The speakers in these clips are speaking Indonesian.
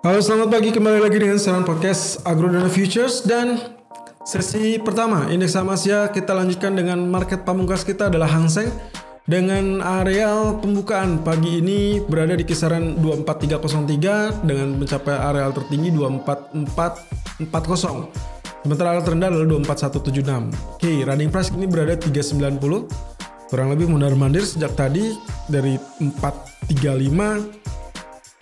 Halo selamat pagi. Kembali lagi dengan Seran Podcast Agrodana Futures. Dan sesi pertama indeks saham Asia kita lanjutkan dengan market pamungkas kita adalah Hang Seng. Dengan areal pembukaan pagi ini berada di kisaran 24303 dengan mencapai areal tertinggi 24440 sementara areal terendah adalah 24176 Oke running price ini berada 390 kurang lebih mundar mandir sejak tadi dari 435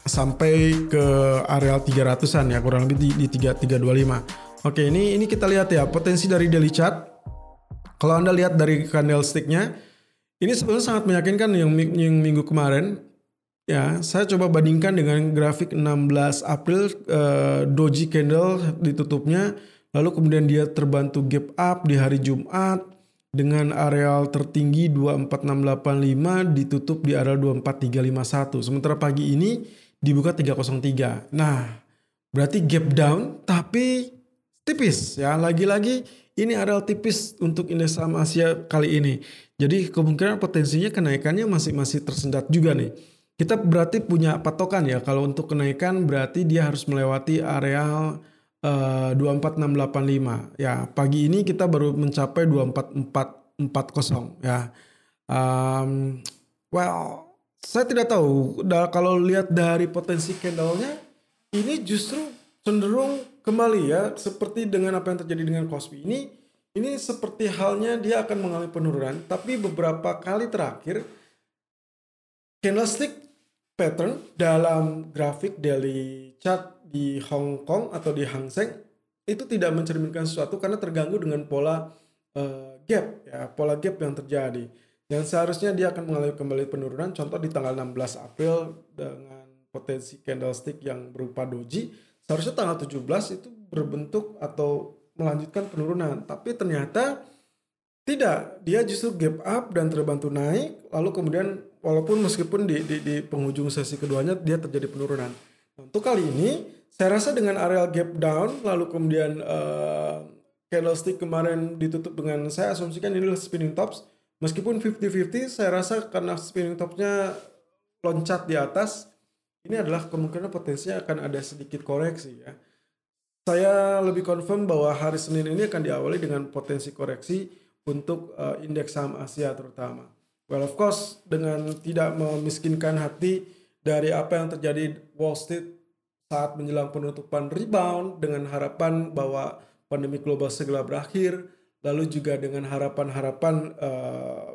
sampai ke areal 300-an ya kurang lebih di, di 3 325. Oke, ini ini kita lihat ya potensi dari daily chart. Kalau Anda lihat dari candlestick-nya, ini sebenarnya sangat meyakinkan yang, yang minggu kemarin. Ya, saya coba bandingkan dengan grafik 16 April uh, doji candle ditutupnya, lalu kemudian dia terbantu gap up di hari Jumat dengan areal tertinggi 24685 ditutup di area 24351. Sementara pagi ini dibuka 303. Nah, berarti gap down tapi tipis ya. Lagi-lagi ini adalah tipis untuk indeks saham Asia kali ini. Jadi kemungkinan potensinya kenaikannya masih masih tersendat juga nih. Kita berarti punya patokan ya kalau untuk kenaikan berarti dia harus melewati areal uh, 24685. Ya, pagi ini kita baru mencapai 24440 ya. Um, well, saya tidak tahu. Kalau lihat dari potensi candlenya ini justru cenderung kembali ya seperti dengan apa yang terjadi dengan Kospi ini. Ini seperti halnya dia akan mengalami penurunan tapi beberapa kali terakhir candlestick pattern dalam grafik daily chart di Hong Kong atau di Hang Seng itu tidak mencerminkan sesuatu karena terganggu dengan pola uh, gap ya pola gap yang terjadi yang seharusnya dia akan mengalami kembali penurunan contoh di tanggal 16 April dengan potensi candlestick yang berupa doji seharusnya tanggal 17 itu berbentuk atau melanjutkan penurunan. Tapi ternyata tidak. Dia justru gap up dan terbantu naik lalu kemudian walaupun meskipun di, di, di penghujung sesi keduanya dia terjadi penurunan. Untuk kali ini saya rasa dengan area gap down lalu kemudian uh, candlestick kemarin ditutup dengan saya asumsikan ini adalah spinning tops meskipun 50-50 saya rasa karena spinning topnya loncat di atas ini adalah kemungkinan potensinya akan ada sedikit koreksi ya saya lebih confirm bahwa hari Senin ini akan diawali dengan potensi koreksi untuk uh, indeks saham Asia terutama. Well of course dengan tidak memiskinkan hati dari apa yang terjadi Wall Street saat menjelang penutupan rebound dengan harapan bahwa pandemi global segera berakhir, lalu juga dengan harapan-harapan uh,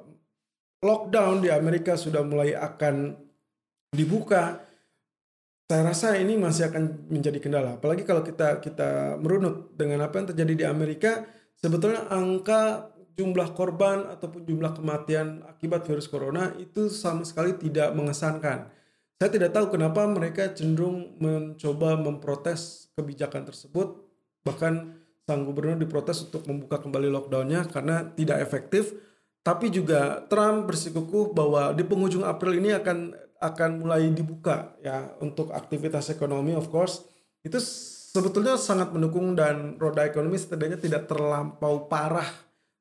lockdown di Amerika sudah mulai akan dibuka saya rasa ini masih akan menjadi kendala. Apalagi kalau kita kita merunut dengan apa yang terjadi di Amerika sebetulnya angka jumlah korban ataupun jumlah kematian akibat virus corona itu sama sekali tidak mengesankan. Saya tidak tahu kenapa mereka cenderung mencoba memprotes kebijakan tersebut bahkan sang gubernur diprotes untuk membuka kembali lockdownnya karena tidak efektif. Tapi juga Trump bersikukuh bahwa di penghujung April ini akan akan mulai dibuka ya untuk aktivitas ekonomi of course itu sebetulnya sangat mendukung dan roda ekonomi setidaknya tidak terlampau parah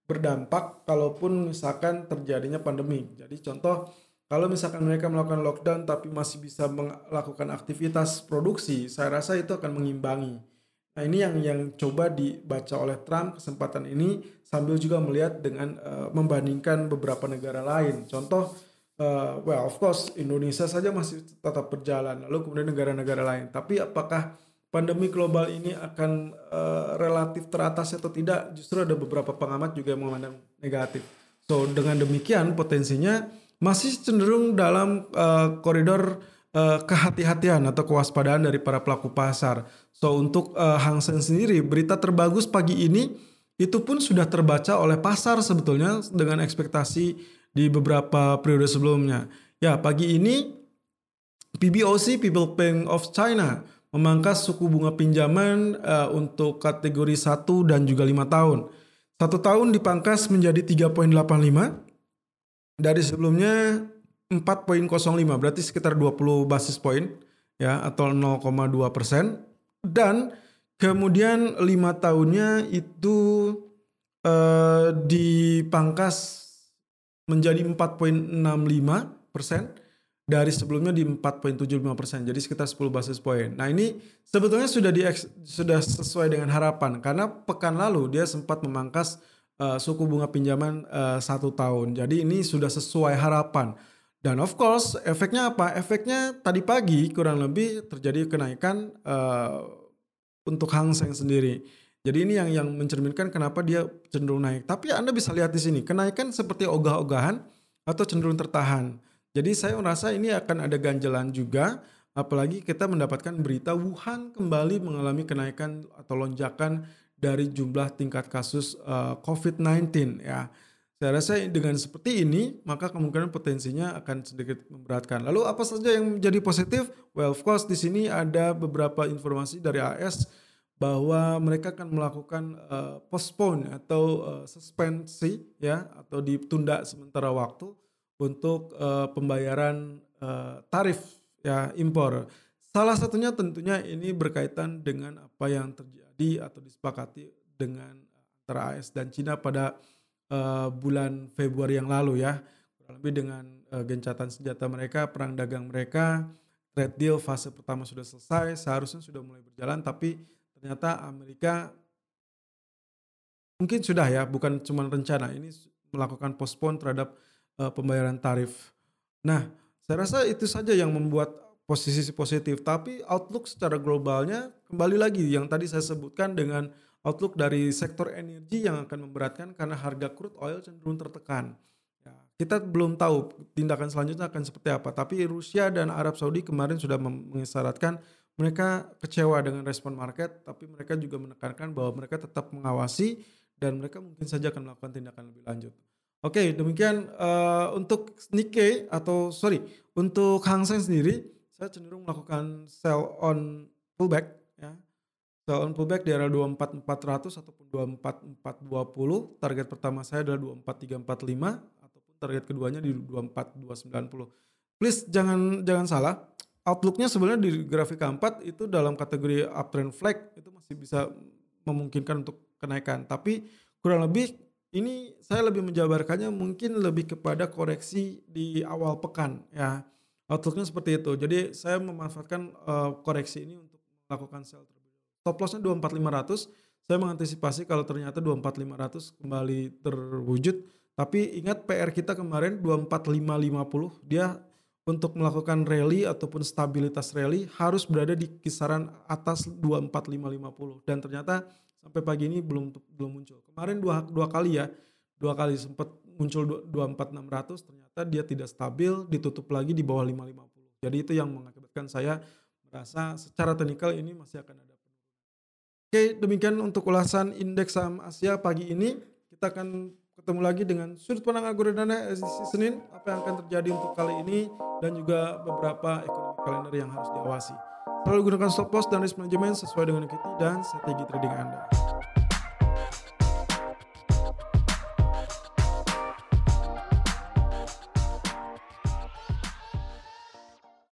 berdampak kalaupun misalkan terjadinya pandemi. Jadi contoh kalau misalkan mereka melakukan lockdown tapi masih bisa melakukan aktivitas produksi, saya rasa itu akan mengimbangi Nah ini yang yang coba dibaca oleh Trump kesempatan ini sambil juga melihat dengan uh, membandingkan beberapa negara lain. Contoh, uh, well of course Indonesia saja masih tetap berjalan, lalu kemudian negara-negara lain. Tapi apakah pandemi global ini akan uh, relatif teratas atau tidak? Justru ada beberapa pengamat juga yang memandang negatif. So dengan demikian potensinya masih cenderung dalam uh, koridor uh, kehati-hatian atau kewaspadaan dari para pelaku pasar. So untuk uh, Hang Seng sendiri berita terbagus pagi ini itu pun sudah terbaca oleh pasar sebetulnya dengan ekspektasi di beberapa periode sebelumnya. Ya, pagi ini PBOC People Bank of China memangkas suku bunga pinjaman uh, untuk kategori 1 dan juga 5 tahun. Satu tahun dipangkas menjadi 3.85 dari sebelumnya 4.05 berarti sekitar 20 basis point ya atau 0,2 persen dan kemudian lima tahunnya itu eh, dipangkas menjadi 4.65 persen dari sebelumnya di 4.75 persen, jadi sekitar 10 basis point. Nah ini sebetulnya sudah di sudah sesuai dengan harapan karena pekan lalu dia sempat memangkas uh, suku bunga pinjaman uh, satu tahun. Jadi ini sudah sesuai harapan. Dan of course efeknya apa? Efeknya tadi pagi kurang lebih terjadi kenaikan uh, untuk Hang Seng sendiri. Jadi ini yang yang mencerminkan kenapa dia cenderung naik. Tapi Anda bisa lihat di sini kenaikan seperti ogah-ogahan atau cenderung tertahan. Jadi saya merasa ini akan ada ganjalan juga, apalagi kita mendapatkan berita Wuhan kembali mengalami kenaikan atau lonjakan dari jumlah tingkat kasus uh, eh, COVID-19 ya. Saya rasa dengan seperti ini maka kemungkinan potensinya akan sedikit memberatkan. Lalu apa saja yang menjadi positif? Well, of course di sini ada beberapa informasi dari AS bahwa mereka akan melakukan uh, postpone atau uh, suspensi ya atau ditunda sementara waktu untuk uh, pembayaran uh, tarif ya impor. Salah satunya tentunya ini berkaitan dengan apa yang terjadi atau disepakati dengan antara AS dan Cina pada uh, bulan Februari yang lalu ya. Kurang lebih dengan uh, gencatan senjata mereka, perang dagang mereka, trade deal fase pertama sudah selesai, seharusnya sudah mulai berjalan tapi ternyata Amerika mungkin sudah ya, bukan cuma rencana, ini melakukan postpone terhadap uh, pembayaran tarif. Nah, saya rasa itu saja yang membuat posisi positif. Tapi outlook secara globalnya kembali lagi yang tadi saya sebutkan dengan outlook dari sektor energi yang akan memberatkan karena harga crude oil cenderung tertekan. Ya, kita belum tahu tindakan selanjutnya akan seperti apa. Tapi Rusia dan Arab Saudi kemarin sudah mengisyaratkan mereka kecewa dengan respon market, tapi mereka juga menekankan bahwa mereka tetap mengawasi dan mereka mungkin saja akan melakukan tindakan lebih lanjut. Oke, demikian uh, untuk Nikkei atau sorry untuk Hang Seng sendiri, saya cenderung melakukan sell on pullback on pullback di area 24400 ataupun 24420. Target pertama saya adalah 24345 ataupun target keduanya di 24290. Please jangan jangan salah, outlooknya sebenarnya di grafik keempat itu dalam kategori uptrend flag itu masih bisa memungkinkan untuk kenaikan, tapi kurang lebih ini saya lebih menjabarkannya mungkin lebih kepada koreksi di awal pekan ya. Outlooknya seperti itu. Jadi saya memanfaatkan uh, koreksi ini untuk melakukan sell dahulu. Stop lossnya 24500. Saya mengantisipasi kalau ternyata 24500 kembali terwujud. Tapi ingat PR kita kemarin 24550 dia untuk melakukan rally ataupun stabilitas rally harus berada di kisaran atas 24550 dan ternyata sampai pagi ini belum belum muncul. Kemarin dua dua kali ya, dua kali sempat muncul dua empat enam ratus ternyata dia tidak stabil, ditutup lagi di bawah lima lima puluh. Jadi itu yang mengakibatkan saya merasa secara teknikal ini masih akan ada. Oke, demikian untuk ulasan indeks saham Asia pagi ini. Kita akan ketemu lagi dengan sudut pandang Agoradana edisi Senin, apa yang akan terjadi untuk kali ini dan juga beberapa ekonomi kalender yang harus diawasi. Selalu gunakan stop loss dan risk management sesuai dengan equity dan strategi trading Anda.